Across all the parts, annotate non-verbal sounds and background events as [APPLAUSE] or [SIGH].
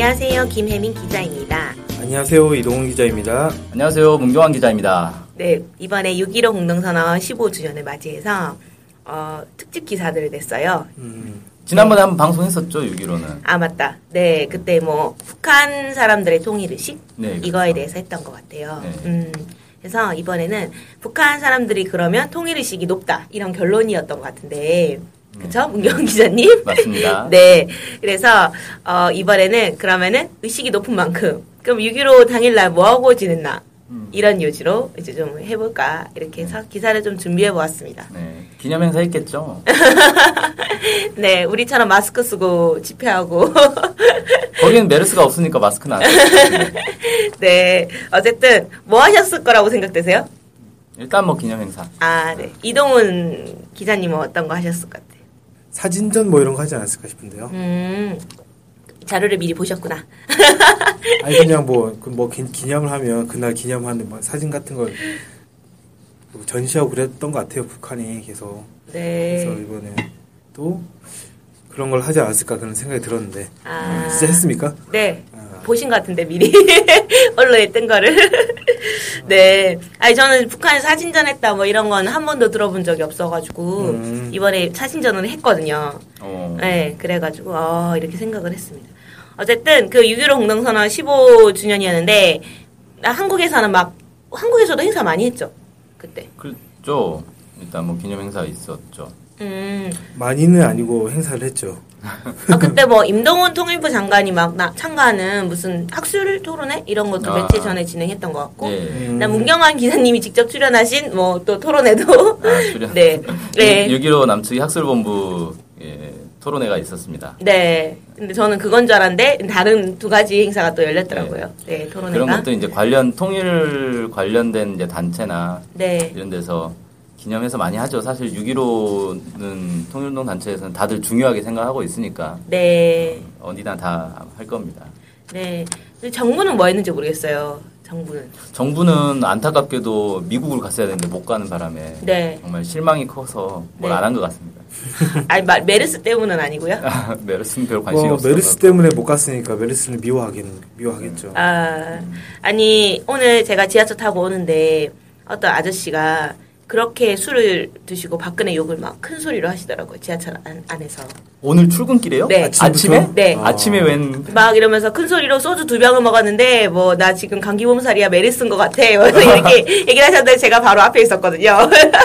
안녕하세요. 김혜민 기자입니다. 안녕하세요. 이동훈 기자입니다. 안녕하세요. 문경환 기자입니다. 네, 이번에 6.15 공동선언 15주년을 맞이해서 어, 특집 기사들을 냈어요. 음, 지난번에 한번 방송했었죠, 6.15는. 아, 맞다. 네, 그때 뭐 북한 사람들의 통일의식 네, 이거에 그렇죠. 대해서 했던 것 같아요. 네. 음, 그래서 이번에는 북한 사람들이 그러면 통일의식이 높다 이런 결론이었던 것 같은데 그쵸? 문경 기자님? 네. [LAUGHS] 맞습니다. [LAUGHS] 네. 그래서, 어, 이번에는 그러면은 의식이 높은 만큼, 그럼 6.15 당일날 뭐하고 지냈나? 음. 이런 요지로 이제 좀 해볼까. 이렇게 해서 기사를 좀 준비해 보았습니다. 네, 기념 행사 했겠죠. [LAUGHS] 네. 우리처럼 마스크 쓰고 집회하고. 거기는 메르스가 없으니까 마스크는 안. 네. 어쨌든, 뭐 하셨을 거라고 생각되세요? 일단 뭐 기념 행사. 아, 네. 이동훈 기자님은 어떤 거 하셨을 것 같아요? 사진전 뭐 이런 거 하지 않았을까 싶은데요. 음, 자료를 미리 보셨구나. [LAUGHS] 아니 그냥 뭐, 그뭐 기, 기념을 하면 그날 기념하는 뭐 사진 같은 걸뭐 전시하고 그랬던 것 같아요. 북한이 계속. 네. 그래서 이번에 또 그런 걸 하지 않았을까 그런 생각이 들었는데 아. 진짜 했습니까? 네. 아. 보신 것 같은데 미리. [LAUGHS] 언론에 뜬 거를. [LAUGHS] 네. 아니 저는 북한에 사진전 했다 뭐 이런 건 한 번도 들어본 적이 없어가지고 음. 이번에 사진전을 했거든요. 어, 네. 그래가지고 어 이렇게 생각을 했습니다. 어쨌든 그 6.15 공동선언 15주년이었는데 한국에서는 막 한국에서도 행사 많이 했죠 그때. 그렇죠. 일단 뭐 기념 행사 있었죠. 음. 많이는 아니고 행사를 했죠. 아, 그때 뭐 임동훈 통일부 장관이 막 나, 참가하는 무슨 학술 토론회 이런 것도 아. 며칠 전에 진행했던 것 같고 예. 음. 나 문경환 기자님이 직접 출연하신 뭐 또 토론회도 아, 출연. 네. 네. 6.15 남측 학술본부 예, 토론회가 있었습니다. 네. 근데 저는 그건 줄 알았는데 다른 두 가지 행사가 또 열렸더라고요. 네, 그런 토론회가. 것도 이제 관련 통일 관련된 이제 단체나 네. 이런 데서 기념해서 많이 하죠. 사실 6.15는 통일운동 단체에서는 다들 중요하게 생각하고 있으니까 네. 어디나 다 할 겁니다. 네. 근데 정부는 뭐 했는지 모르겠어요. 정부는. 정부는 안타깝게도 미국을 갔어야 되는데 못 가는 바람에 네. 정말 실망이 커서 뭘 네. 안한 것 같습니다. [LAUGHS] 아니 마- 메르스 때문은 아니고요. [LAUGHS] 메르스는 별 관심이 뭐 없어요. 메르스 때문에 못 갔으니까 메르스는 미워하긴 미워하겠죠. 아, 아니, 오늘 제가 지하철 타고 오는데 어떤 아저씨가 그렇게 술을 드시고 박근혜 욕을 막 큰 소리로 하시더라고요. 지하철 안, 안에서. 오늘 출근길에요? 네. 아침에? 네. 아. 아침에 웬 막 이러면서 큰 소리로 소주 두 병을 먹었는데 뭐 나 지금 감기 몸살이야 메르스인 것 같아 그래서 이렇게 [LAUGHS] 얘기를 하셨는데 제가 바로 앞에 있었거든요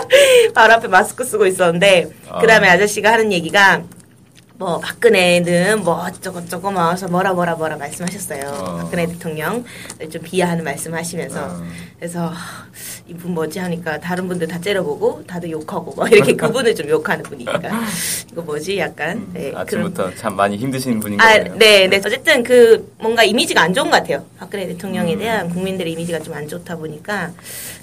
[LAUGHS] 바로 앞에 마스크 쓰고 있었는데 그 다음에 아저씨가 하는 얘기가 뭐 박근혜는 뭐 어쩌고 저쩌고 뭐서 뭐라 뭐라 뭐라 말씀하셨어요 어. 박근혜 대통령 좀 비하하는 말씀하시면서 어. 그래서 하, 이분 뭐지 하니까 다른 분들 다 째려보고 다들 욕하고 막 이렇게 [LAUGHS] 그분을 좀 욕하는 분위기가 이거 뭐지 약간 네, 그런 아침부터 참 많이 힘드신 분인 아. 네, 네. 어쨌든 그 뭔가 이미지가 안 좋은 것 같아요. 박근혜 음. 대통령에 대한 국민들의 이미지가 좀 안 좋다 보니까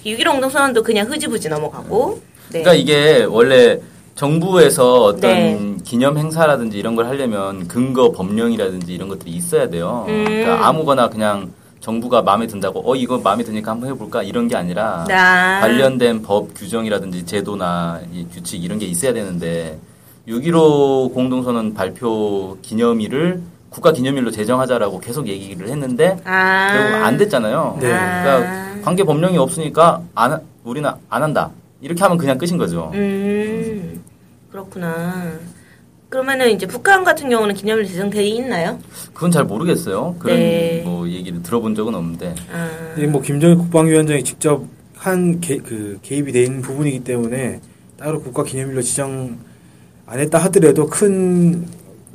6.15 공동선언도 그냥 흐지부지 넘어가고. 네. 그러니까 이게 원래 정부에서 어떤 네. 기념 행사라든지 이런 걸 하려면 근거 법령이라든지 이런 것들이 있어야 돼요. 음. 그러니까 아무거나 그냥 정부가 마음에 든다고 어 이거 마음에 드니까 한번 해볼까 이런 게 아니라 아. 관련된 법 규정이라든지 제도나 이 규칙 이런 게 있어야 되는데 6.15 공동선언 발표 기념일을 국가 기념일로 제정하자라고 계속 얘기를 했는데 아. 결국 안 됐잖아요. 네. 그러니까 관계 법령이 없으니까 안 하- 우리는 안 한다. 이렇게 하면 그냥 끝인 거죠. 음, 그렇구나. 그러면은 이제 북한 같은 경우는 기념일 제정돼 있나요? 그건 잘 모르겠어요. 그런 네. 뭐 얘기를 들어본 적은 없는데. 아. 이뭐 김정일 국방위원장이 직접 한 개, 그 개입이 돼 있는 부분이기 때문에 따로 국가 기념일로 지정 안 했다 하더라도 큰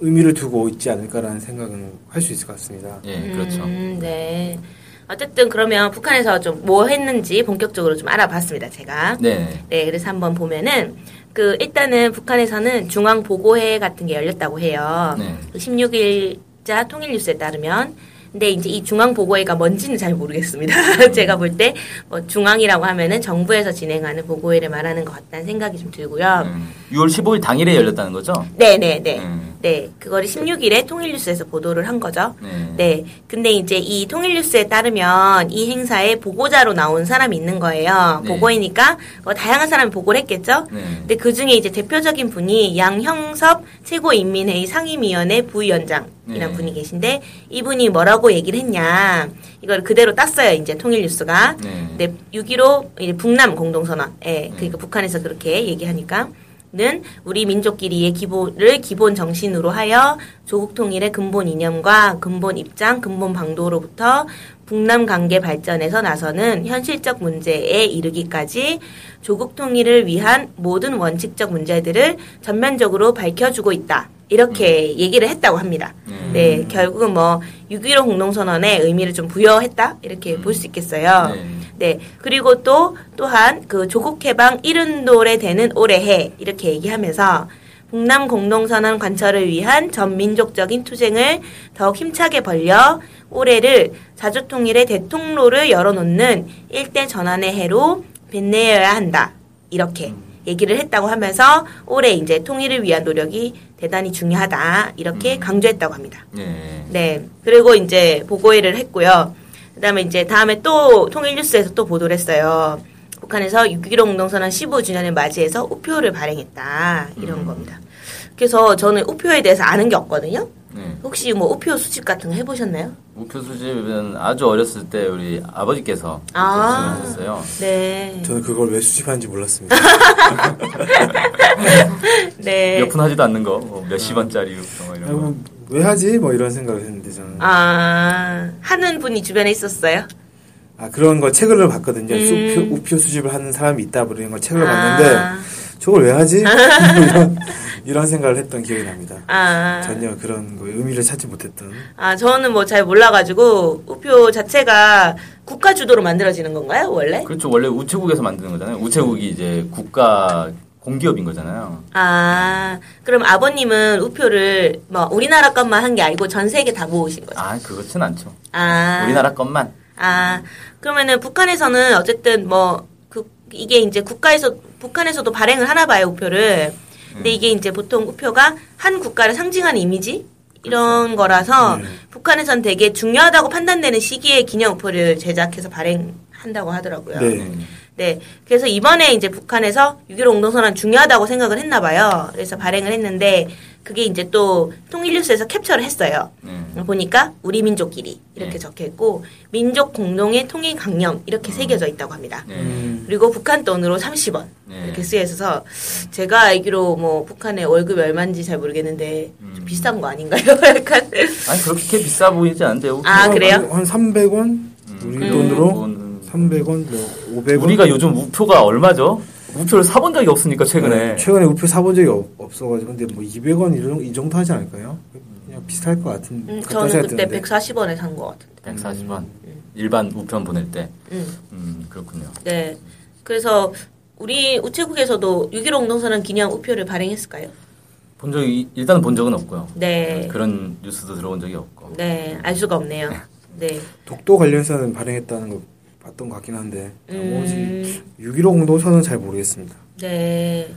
의미를 두고 있지 않을까라는 생각은 할 수 있을 것 같습니다. 예, 그렇죠. 음, 네. 어쨌든 그러면 북한에서 좀 뭐 했는지 본격적으로 좀 알아봤습니다, 제가. 네. 네, 그래서 한번 보면은 그 일단은 북한에서는 중앙 보고회 같은 게 열렸다고 해요. 네. 그 16일 자 통일뉴스에 따르면 근데 이제 이 중앙 보고회가 뭔지는 잘 모르겠습니다. [LAUGHS] 제가 볼 때 뭐 중앙이라고 하면은 정부에서 진행하는 보고회를 말하는 것 같다는 생각이 좀 들고요. 음, 6월 15일 당일에 열렸다는 거죠? 네, 네, 네. 음. 네, 그거를 16일에 통일뉴스에서 보도를 한 거죠. 네. 네. 근데 이제 이 통일뉴스에 따르면 이 행사에 보고자로 나온 사람이 있는 거예요. 네. 보고이니까 뭐 다양한 사람이 보고를 했겠죠. 네. 근데 그 중에 이제 대표적인 분이 양형섭 최고인민회의 상임위원회 부위원장이란 네. 분이 계신데 이분이 뭐라고 얘기를 했냐. 이걸 그대로 땄어요. 이제 통일뉴스가. 네. 네, 6.15 이제 북남 공동선언. 예, 그러니까 북한에서 그렇게 얘기하니까. 는 우리 민족끼리의 기본을 기본 정신으로 하여 조국 통일의 근본 이념과 근본 입장, 근본 방도로부터 북남 관계 발전에서 나서는 현실적 문제에 이르기까지 조국 통일을 위한 모든 원칙적 문제들을 전면적으로 밝혀주고 있다. 이렇게 얘기를 했다고 합니다. 음. 네, 결국은 뭐 6.15 공동선언의 의미를 좀 부여했다 이렇게 볼수 있겠어요. 네. 네. 그리고 또, 또한 그 조국 해방 70돌에 되는 올해해 이렇게 얘기하면서 북남 공동선언 관철을 위한 전민족적인 투쟁을 더욱 힘차게 벌려 올해를 자주통일의 대통로를 열어놓는 일대 전환의 해로 빛내어야 한다. 이렇게 얘기를 했다고 하면서 올해 이제 통일을 위한 노력이 대단히 중요하다. 이렇게 강조했다고 합니다. 네. 네. 그리고 이제 보고회를 했고요. 그다음에 이제 다음에 또 통일뉴스에서 또 보도를 했어요. 북한에서 6.15 공동선언 15주년을 맞이해서 우표를 발행했다. 이런 음. 겁니다. 그래서 저는 우표에 대해서 아는 게 없거든요. 네. 혹시 뭐 우표 수집 같은 거 해보셨나요? 우표 수집은 아주 어렸을 때 우리 아버지께서 아. 수집하셨어요. 네. 저는 그걸 왜 수집하는지 몰랐습니다. [LAUGHS] 네. 몇 푼 하지도 않는 거, 뭐 몇십 원짜리 우표 뭐 아, 이런 거. 뭐, 왜 하지? 뭐 이런 생각을 했는데 저는 아, 하는 분이 주변에 있었어요? 아 그런 거 책을 봤거든요. 음. 수표, 우표 수집을 하는 사람이 있다 그런 걸 책을 아. 봤는데 저걸 왜 하지? 이런, [LAUGHS] [LAUGHS] 이런 생각을 했던 기억이 납니다. 아. 전혀 그런 거 의미를 찾지 못했던. 아, 저는 뭐 잘 몰라가지고, 우표 자체가 국가 주도로 만들어지는 건가요, 원래? 그렇죠. 원래 우체국에서 만드는 거잖아요. 우체국이 이제 국가 공기업인 거잖아요. 아, 그럼 아버님은 우표를 뭐 우리나라 것만 한 게 아니고 전 세계 다 모으신 거죠? 아, 그렇진 않죠. 아, 우리나라 것만. 아, 그러면은 북한에서는 어쨌든 뭐, 그, 이게 이제 국가에서, 북한에서도 발행을 하나 봐요, 우표를. 근데 이게 이제 보통 우표가 한 국가를 상징하는 이미지? 이런 거라서 네. 북한에선 되게 중요하다고 판단되는 시기에 기념 우표를 제작해서 발행한다고 하더라고요. 네. 음. 네. 그래서 이번에 이제 북한에서 6.15 공동선언 중요하다고 생각을 했나 봐요. 그래서 발행을 했는데 그게 이제 또 통일뉴스에서 캡처를 했어요. 음. 보니까 우리 민족끼리 이렇게 네. 적혀 있고 민족 공동의 통일 강령 이렇게 새겨져 있다고 합니다. 네. 음, 그리고 북한 돈으로 30원 네. 이렇게 쓰여 있어서 제가 알기로 뭐 북한의 월급이 얼마인지 잘 모르겠는데 좀 음. 비싼 거 아닌가요? [LAUGHS] 약간 아니, 그렇게 비싸 보이지 않은데요. 아, 그래요? 한 300원? 우리 음. 돈으로 음. 300원, 뭐 500원. 우리가 요즘 우표가 얼마죠? 우표를 사본 적이 없으니까 최근에. 네, 최근에 우표 사본 적이 없, 없어가지고 근데 뭐 200원 이 정도, 이 정도 하지 않을까요? 그냥 비슷할 것 같은. 음, 저는 그때 드는데. 140원에 산 것 같은데. 140원. 일반 우편 보낼 때. 음. 음, 그렇군요. 네. 그래서 우리 우체국에서도 6.15 공동선언 기념 우표를 발행했을까요? 본 적이 일단은 본 적은 없고요. 네. 그런 뉴스도 들어본 적이 없고. 네, 알 수가 없네요. 네. 독도 관련해서는 발행했다는 거 봤던 것 같긴 한데 나머지 음, 6.15 공동선언은 잘 모르겠습니다. 네.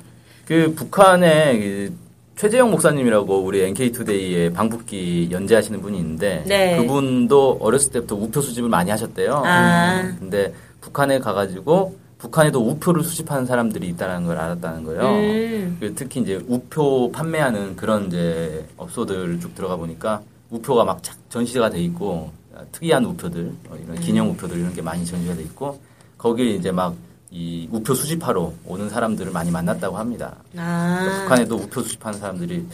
그 북한의 그 최재형 목사님이라고 우리 NK투데이의 방북기 연재하시는 분이 있는데 네. 그분도 어렸을 때부터 우표 수집을 많이 하셨대요. 아. 근데 북한에 가가지고 북한에도 우표를 수집하는 사람들이 있다는 걸 알았다는 거예요. 음, 그 특히 이제 우표 판매하는 그런 이제 업소들 쭉 들어가 보니까 우표가 막착 전시가 돼 있고 특이한 우표들 어, 음. 이런 기념 우표들 이런 게 많이 전시가 돼 있고 거기에 이제 막 이 우표 수집하러 오는 사람들을 많이 만났다고 합니다. 그러니까 아. 북한에도 우표 수집하는 사람들이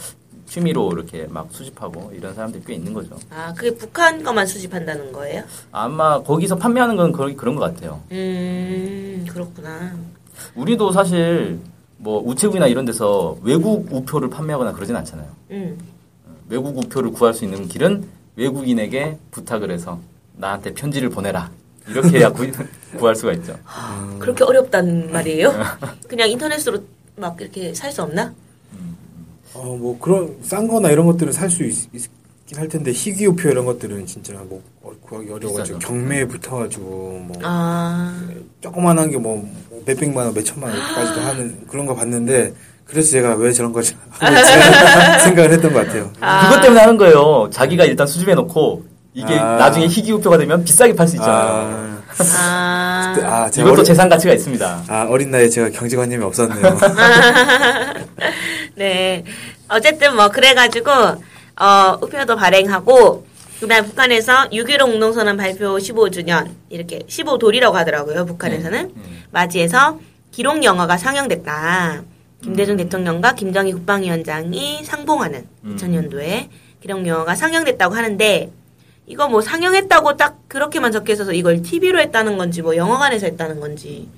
취미로 이렇게 막 수집하고 이런 사람들이 꽤 있는 거죠. 아, 그게 북한 것만 수집한다는 거예요? 아마 거기서 판매하는 건 그런 그런 것 같아요. 음, 그렇구나. 우리도 사실 뭐 우체국이나 이런 데서 외국 우표를 판매하거나 그러진 않잖아요. 음, 외국 우표를 구할 수 있는 길은 외국인에게 부탁을 해서 나한테 편지를 보내라. 이렇게 해야 구, 구할 수가 있죠. 그렇게 어렵단 말이에요? [LAUGHS] 그냥 인터넷으로 막 이렇게 살 수 없나? 어, 뭐 그런 싼 거나 이런 것들은 살수할 텐데 희귀우표 이런 것들은 진짜 뭐 어, 구하기 어려워가지고. 경매에 붙어가지고 뭐 아, 조그만한 게 뭐 몇백만 원, 몇천만 원까지도 하는 그런 거 봤는데 그래서 제가 왜 저런 거지 [LAUGHS] [LAUGHS] 생각을 했던 것 같아요. 그것 때문에 하는 거예요. 자기가 일단 수집해 놓고 이게 아. 나중에 희귀우표가 되면 비싸게 팔 수 있잖아요. 아, 아, 아, [LAUGHS] 이것도 어리, 재산 가치가 있습니다. 아, 어린 나이에 제가 경제관념이 없었네요. [LAUGHS] 네. 어쨌든 뭐 그래가지고 어 우표도 발행하고 그 다음 북한에서 6.15 공동선언 발표 15주년 이렇게 15돌이라고 하더라고요. 북한에서는 맞이해서 기록 영화가 상영됐다. 김대중 대통령과 김정희 국방위원장이 상봉하는 2000년도에 기록 영화가 상영됐다고 하는데 이거 뭐 상영했다고 딱 그렇게만 적혀 있어서 이걸 TV로 했다는 건지 뭐 영화관에서 했다는 건지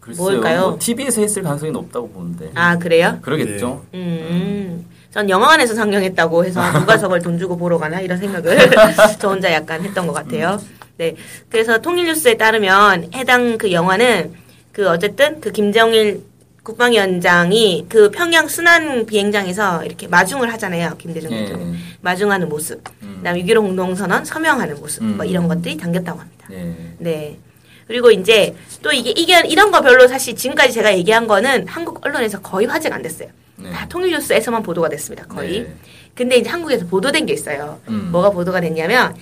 글쎄요. 뭘까요? 뭐 TV에서 했을 가능성이 높다고 보는데. 아 그래요? 그러겠죠. 음, 전 영화관에서 상영했다고 해서 누가 [LAUGHS] 저걸 돈 주고 보러 가나 이런 생각을 [LAUGHS] 저 혼자 약간 했던 것 같아요. 네, 그래서 통일뉴스에 따르면 해당 그 영화는 그 어쨌든 그 김정일 국방위원장이 그 평양 순환 비행장에서 이렇게 마중을 하잖아요. 김대중 예. 대통령 마중하는 모습, 음. 그다음에 6.15 공동선언 서명하는 모습, 뭐 음. 이런 것들이 담겼다고 합니다. 예. 네. 그리고 이제 또 이게 이게 이런 거 별로 사실 지금까지 제가 얘기한 거는 한국 언론에서 거의 화제가 안 됐어요. 네. 다 통일뉴스에서만 보도가 됐습니다. 거의. 네. 근데 이제 한국에서 보도된 게 있어요. 음. 뭐가 보도가 됐냐면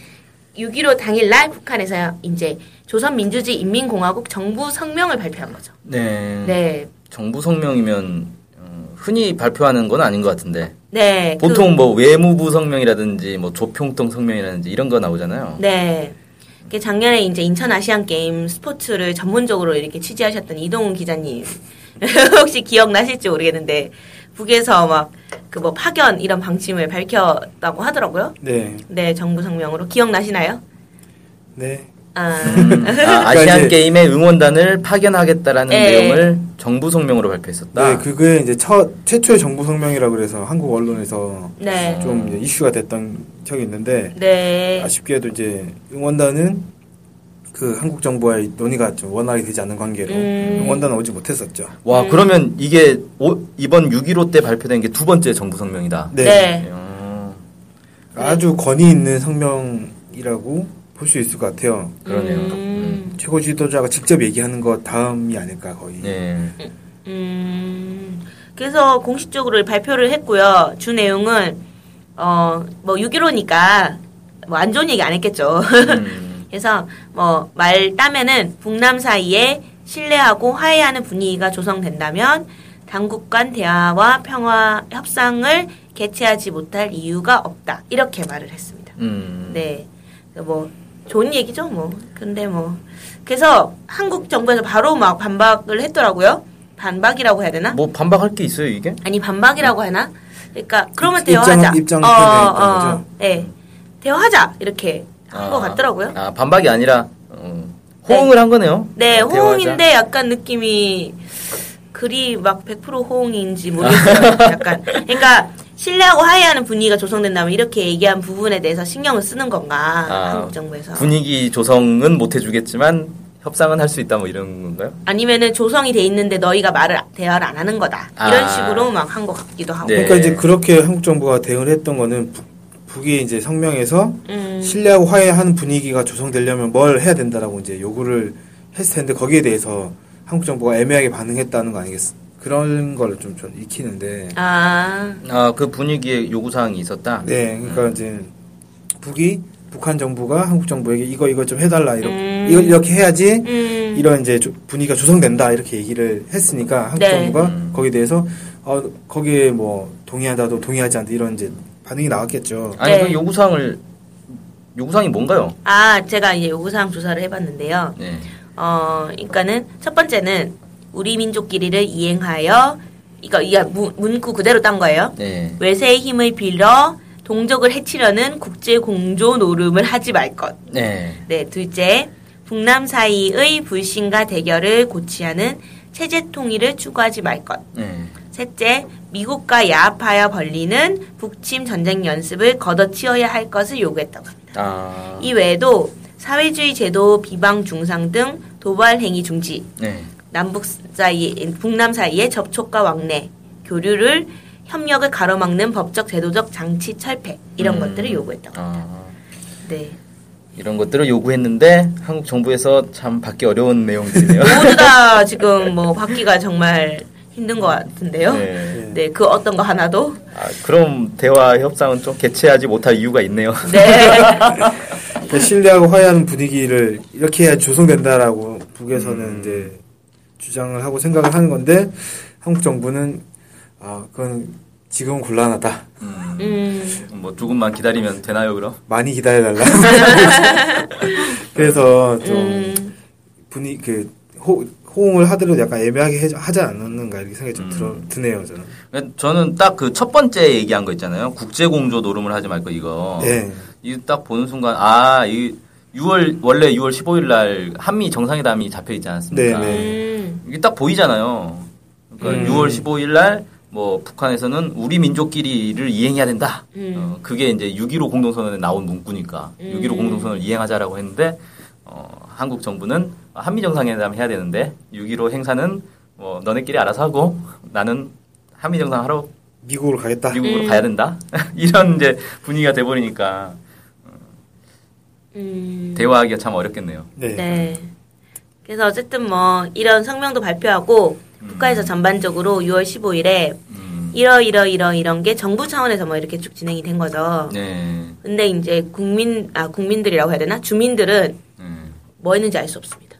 6.15 당일날 북한에서 이제 조선민주주의 인민공화국 정부 성명을 발표한 거죠. 네. 네. 정부 성명이면 어, 흔히 발표하는 건 아닌 것 같은데 네. 보통 뭐 외무부 성명이라든지 뭐 조평통 성명이라든지 이런 거 나오잖아요. 그, 네. 이게 작년에 이제 인천 아시안 게임 스포츠를 전문적으로 이렇게 취재하셨던 이동훈 기자님 [LAUGHS] 혹시 기억나실지 모르겠는데 북에서 막 그 뭐 파견 이런 방침을 밝혔다고 하더라고요. 네, 네, 정부 성명으로 기억나시나요? 네. 아, 아, 아 시안 이제- 게임에 응원단을 파견하겠다라는 네. 내용을 정부 성명으로 발표했었다. 네, 그게 이제 첫 최초의 정부 성명이라 그래서 한국 언론에서 네, 좀 이제 이슈가 됐던 적이 있는데 네, 아쉽게도 이제 응원단은 그 한국 정부와의 논의가 좀 원활히 되지 않는 관계로 음. 응원단은 오지 못했었죠. 와 그러면 이게 오- 이번 6.15 때 발표된 게 두 번째 정부 성명이다. 네. 네. 어, 아주 권위 있는 성명이라고 볼 수 있을 것 같아요. 그러네요. 음, 최고 지도자가 직접 얘기하는 것 다음이 아닐까 거의. 네. 음, 그래서 공식적으로 발표를 했고요. 주 내용은 어, 뭐 6.15니까 뭐 안 좋은 얘기 안 했겠죠. 음, [LAUGHS] 그래서 뭐 말 따면은 북남 사이에 신뢰하고 화해하는 분위기가 조성된다면 당국 간 대화와 평화 협상을 개최하지 못할 이유가 없다. 이렇게 말을 했습니다. 음. 네. 뭐 좋은 얘기죠, 뭐. 근데 뭐 그래서 한국 정부에서 바로 막 반박을 했더라고요. 반박이라고 해야 되나? 뭐 반박할 게 있어요 이게? 아니 반박이라고 하나? 그러니까 그러면 입장- 대화하자. 입장 어, 표명했다는 어, 거죠? 네. 대화하자 이렇게 한것 같더라고요. 아 반박이 아니라 어, 호응을 한 거네요. 네, 어, 대화하자. 호응인데 약간 느낌이 그리 막 100% 호응인지 모르겠어요. [LAUGHS] 약간 그러니까 신뢰하고 화해하는 분위기가 조성된다면 이렇게 얘기한 부분에 대해서 신경을 쓰는 건가 아, 한국 정부에서 분위기 조성은 못 해주겠지만 협상은 할 수 있다 뭐 이런 건가요? 아니면은 조성이 돼 있는데 너희가 말을 대화를 안 하는 거다 이런 아. 식으로 막 한 것 같기도 하고. 네. 그러니까 이제 그렇게 한국 정부가 대응을 했던 거는 북, 북이 이제 성명에서 음, 신뢰하고 화해하는 분위기가 조성되려면 뭘 해야 된다라고 이제 요구를 했을 텐데 거기에 대해서 한국 정부가 애매하게 반응했다는 거 아니겠어? 그런 걸 좀 좀 익히는데 아, 아 그 분위기에 요구 사항이 있었다. 네, 그러니까 이제 북이 북한 정부가 한국 정부에게 이거 이거 좀 해달라 이렇게 음. 이거 이렇게 해야지 음, 이런 이제 조- 분위기가 조성된다 이렇게 얘기를 했으니까 한국 네. 정부가 음. 거기에 대해서 어 거기에 뭐 동의하다도 동의하지 않다 이런 이제 반응이 나왔겠죠. 아니 네. 그 요구 사항을 요구 사항이 뭔가요? 아 제가 이제 요구사항 조사를 해봤는데요. 네. 어, 그러니까는 첫 번째는 우리 민족끼리를 이행하여 이거 이 문- 문구 그대로 딴 거예요. 네. 외세의 힘을 빌려 동족을 해치려는 국제 공조 노름을 하지 말 것. 네. 네, 둘째, 북남 사이의 불신과 대결을 고치하는 체제 통일을 추구하지 말 것. 네. 셋째, 미국과 야합하여 벌리는 북침 전쟁 연습을 걷어치워야 할 것을 요구했다고 합니다. 아. 이 외에도 사회주의 제도 비방 중상 등 도발 행위 중지, 네. 남북 사이, 북남 사이의 접촉과 왕래, 교류를 협력을 가로막는 법적 제도적 장치 철폐 이런 음. 것들을 요구했다고 합니다. 아, 네. 이런 것들을 요구했는데 한국 정부에서 참 받기 어려운 내용들이네요. [LAUGHS] 모두 다 [LAUGHS] 지금 뭐 받기가 정말 힘든 것 같은데요. 네. 네. 그 어떤 거 하나도. 아, 그럼 대화 협상은 좀 개최하지 못할 이유가 있네요. [LAUGHS] 네. 그러니까 신뢰하고 화해하는 분위기를 이렇게 해야 조성된다라고 북에서는 음. 이제 주장을 하고 생각을 하는 건데 한국 정부는 아 그건 지금은 곤란하다. 음, 음, 뭐 조금만 기다리면 되나요, 그럼? 많이 기다려달라. [LAUGHS] 그래서 좀 음, 분위 그 호, 호응을 하더라도 약간 애매하게 해- 하지 않았는가 이렇게 생각이 좀 음. 들어, 드네요 저는. 저는 딱 그 첫 번째 얘기한 거 있잖아요. 국제공조 노름을 하지 말거 이거. 네. 이딱 보는 순간 아, 이 6월 원래 6월 15일 날 한미 정상회담이 잡혀 있지 않았습니까? 네, 네. 음, 이게 딱 보이잖아요. 그러니까 음. 6월 15일 날 뭐 북한에서는 우리 민족끼리를 이행해야 된다. 음. 어, 그게 이제 6.15 공동선언에 나온 문구니까 음. 6.15 공동선언을 이행하자라고 했는데 어, 한국 정부는 한미 정상회담 해야 되는데 6.15 행사는 뭐 너네끼리 알아서 하고 나는 한미 정상 하러 미국으로 가겠다. 미국으로 음. 가야 된다. [LAUGHS] 이런 이제 분위기가 돼버리니까 음. 대화하기가 참 어렵겠네요. 네. 네. 그래서 어쨌든 뭐 이런 성명도 발표하고 국가에서 전반적으로 6월 15일에 음, 이러 이러 이러 이런 게 정부 차원에서 뭐 이렇게 쭉 진행이 된 거죠. 네. 근데 이제 국민 아 국민들이라고 해야 되나 주민들은 음. 뭐 했는지 알 수 없습니다.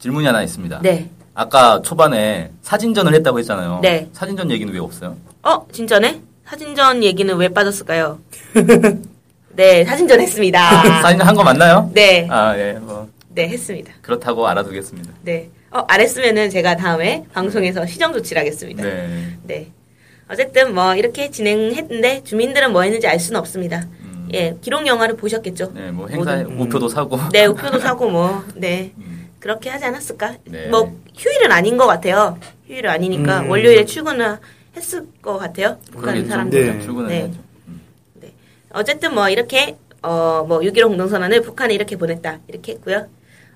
질문이 하나 있습니다. 네. 아까 초반에 사진전을 했다고 했잖아요. 네. 사진전 얘기는 왜 없어요? 어 진짜네? 사진전 얘기는 왜 빠졌을까요? [LAUGHS] 네 사진전 했습니다. [LAUGHS] 사진전 한 거 맞나요? 네, 아, 예. 뭐 네 했습니다. 그렇다고 알아두겠습니다. 네. 어, 안 했으면은 제가 다음에 방송에서 시정 조치를 하겠습니다. 네. 네. 어쨌든 뭐 이렇게 진행했는데 주민들은 뭐 했는지 알 수는 없습니다. 음. 예, 기록 영화를 보셨겠죠? 네, 뭐 행사 모든- 우표도 사고. 네, 우표도 사고 뭐, [LAUGHS] 네. 음. 그렇게 하지 않았을까? 네. 뭐 휴일은 아닌 것 같아요. 휴일은 아니니까 음. 월요일에 출근을 했을 것 같아요. 북한. 사람들. 네. 은 출근을 네. 해야죠. 어쨌든 뭐 이렇게 어 뭐 6.15 공동선언을 북한에 이렇게 보냈다 이렇게 했고요.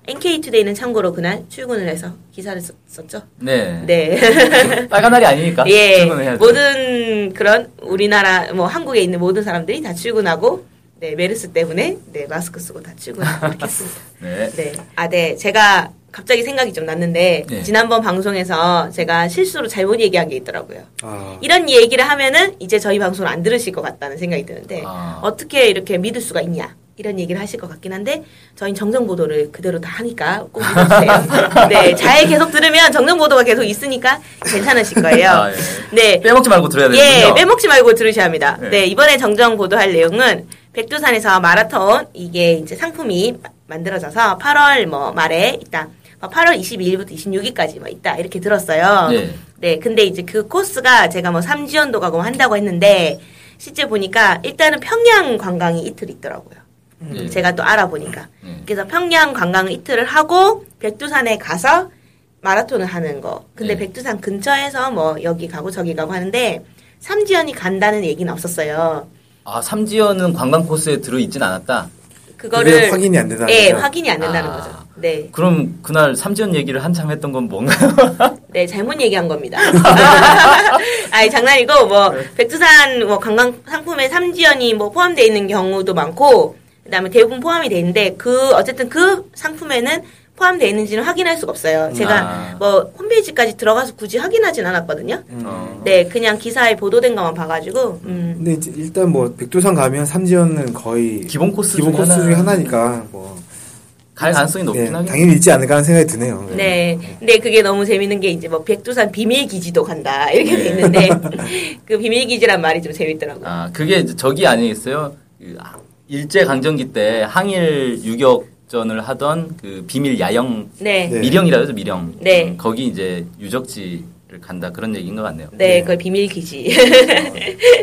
NK투데이는 참고로 그날 출근을 해서 기사를 썼, 썼죠. 네. 네. [LAUGHS] 빨간 날이 아니니까 예, 출근을 해야죠. 모든 그런 우리나라 뭐 한국에 있는 모든 사람들이 다 출근하고 네 메르스 때문에 네 마스크 쓰고 다 출근하고 이렇게 했습니다. [LAUGHS] 네. 네, 아, 네, 제가 갑자기 생각이 좀 났는데 네. 지난번 방송에서 제가 실수로 잘못 얘기한 게 있더라고요. 아, 이런 얘기를 하면은 이제 저희 방송을 안 들으실 것 같다는 생각이 드는데 아. 어떻게 이렇게 믿을 수가 있냐 이런 얘기를 하실 것 같긴 한데 저희는 정정 보도를 그대로 다 하니까 꼭 믿어주세요. [LAUGHS] 네, 잘 계속 들으면 정정 보도가 계속 있으니까 괜찮으실 거예요. 아, 예. 네, 빼먹지 말고 들어야 되는군요. 예, 빼먹지 말고 들으셔야 합니다. 네. 네. 이번에 정정 보도할 내용은 백두산에서 마라톤 이게 이제 상품이 마- 만들어져서 8월 뭐 말에 있다. 뭐 8월 22일부터 26일까지 뭐 있다 이렇게 들었어요. 네. 네, 근데 이제 그 코스가 제가 뭐 삼지연도 가고 한다고 했는데 실제 보니까 일단은 평양 관광이 이틀 있더라고요. 네. 제가 또 알아보니까. 네. 그래서 평양 관광을 이틀을 하고 백두산에 가서 마라톤을 하는 거. 근데 네. 백두산 근처에서 뭐 여기 가고 저기 가고 하는데 삼지연이 간다는 얘기는 없었어요. 아, 삼지연은 관광 코스에 들어 있진 않았다. 그거를 확인이 안 된다는 예, 거죠? 확인이 안 된다는 아. 거죠. 네. 그럼 그날 삼지연 얘기를 한참 했던 건 뭔가요? [LAUGHS] 네, 잘못 얘기한 겁니다. [LAUGHS] 아니, 장난이고, 뭐, 백두산 뭐 관광 상품에 삼지연이 뭐 포함되어 있는 경우도 많고, 그 다음에 대부분 포함이 돼 있는데, 그, 어쨌든 그 상품에는 포함되어 있는지는 확인할 수가 없어요. 제가 아. 뭐 홈페이지까지 들어가서 굳이 확인하진 않았거든요. 어. 네, 그냥 기사에 보도된 것만 봐가지고, 음. 근데 이제 일단 뭐 백두산 가면 삼지연은 거의 기본 코스 기본 중에 코스 하나. 중에 하나니까 뭐 갈 가능성이 높긴 네, 하겠네요. 당연히 있지 않을까 하는 생각이 드네요. 네. 근데 그게 너무 재밌는 게 이제 뭐 백두산 비밀 기지도 간다 이렇게 돼 네. 있는데 [LAUGHS] 그 비밀 기지란 말이 좀 재밌더라고요. 아, 그게 저기 아니겠어요? 그 아, 일제 강점기 때 항일 유격 전을 하던 그 비밀 야영 네. 네. 미령이라 그러죠, 미령. 네. 음, 거기 이제 유적지를 간다 그런 얘기인 것 같네요. 네, 그걸 비밀 기지.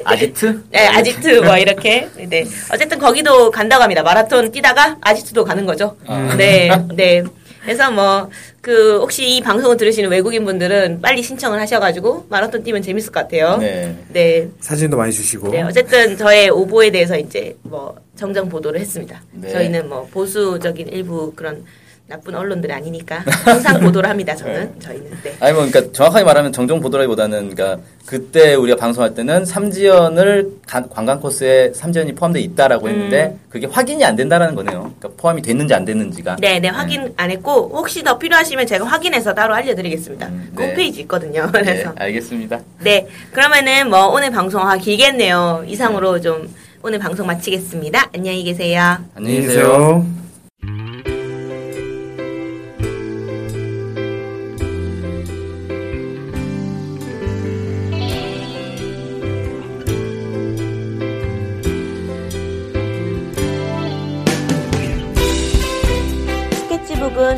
아지트? 네, 아지트 뭐 이렇게. 네. 어쨌든 거기도 간다고 합니다. 마라톤 뛰다가 아지트도 가는 거죠. 아. 네, 네. 그래서 뭐, 그, 혹시 이 방송을 들으시는 외국인 분들은 빨리 신청을 하셔가지고 마라톤 뛰면 재밌을 것 같아요. 네. 네. 사진도 많이 주시고 네, 어쨌든 저의 오보에 대해서 이제 뭐 정정 보도를 했습니다. 네. 저희는 뭐 보수적인 일부 그런 나쁜 언론들이 아니니까 항상 보도를 합니다. 저는 저희는 네. 아니 뭐 그러니까 정확하게 말하면 정정 보도라기보다는 그러니까 그때 우리가 방송할 때는 삼지연을 가- 관광 코스에 삼지연이 포함돼 있다라고 했는데 그게 확인이 안 된다라는 거네요. 그러니까 포함이 됐는지 안 됐는지가. 네, 네, 확인 안 했고, 혹시 더 필요하시면 제가 확인해서 따로 알려드리겠습니다. 음, 그 네. 홈페이지 있거든요. 네, 그래서. 알겠습니다. 네, 그러면은 뭐 오늘 방송, 아, 길겠네요. 이상으로 좀 오늘 방송 마치겠습니다. 안녕히 계세요. 안녕히 계세요.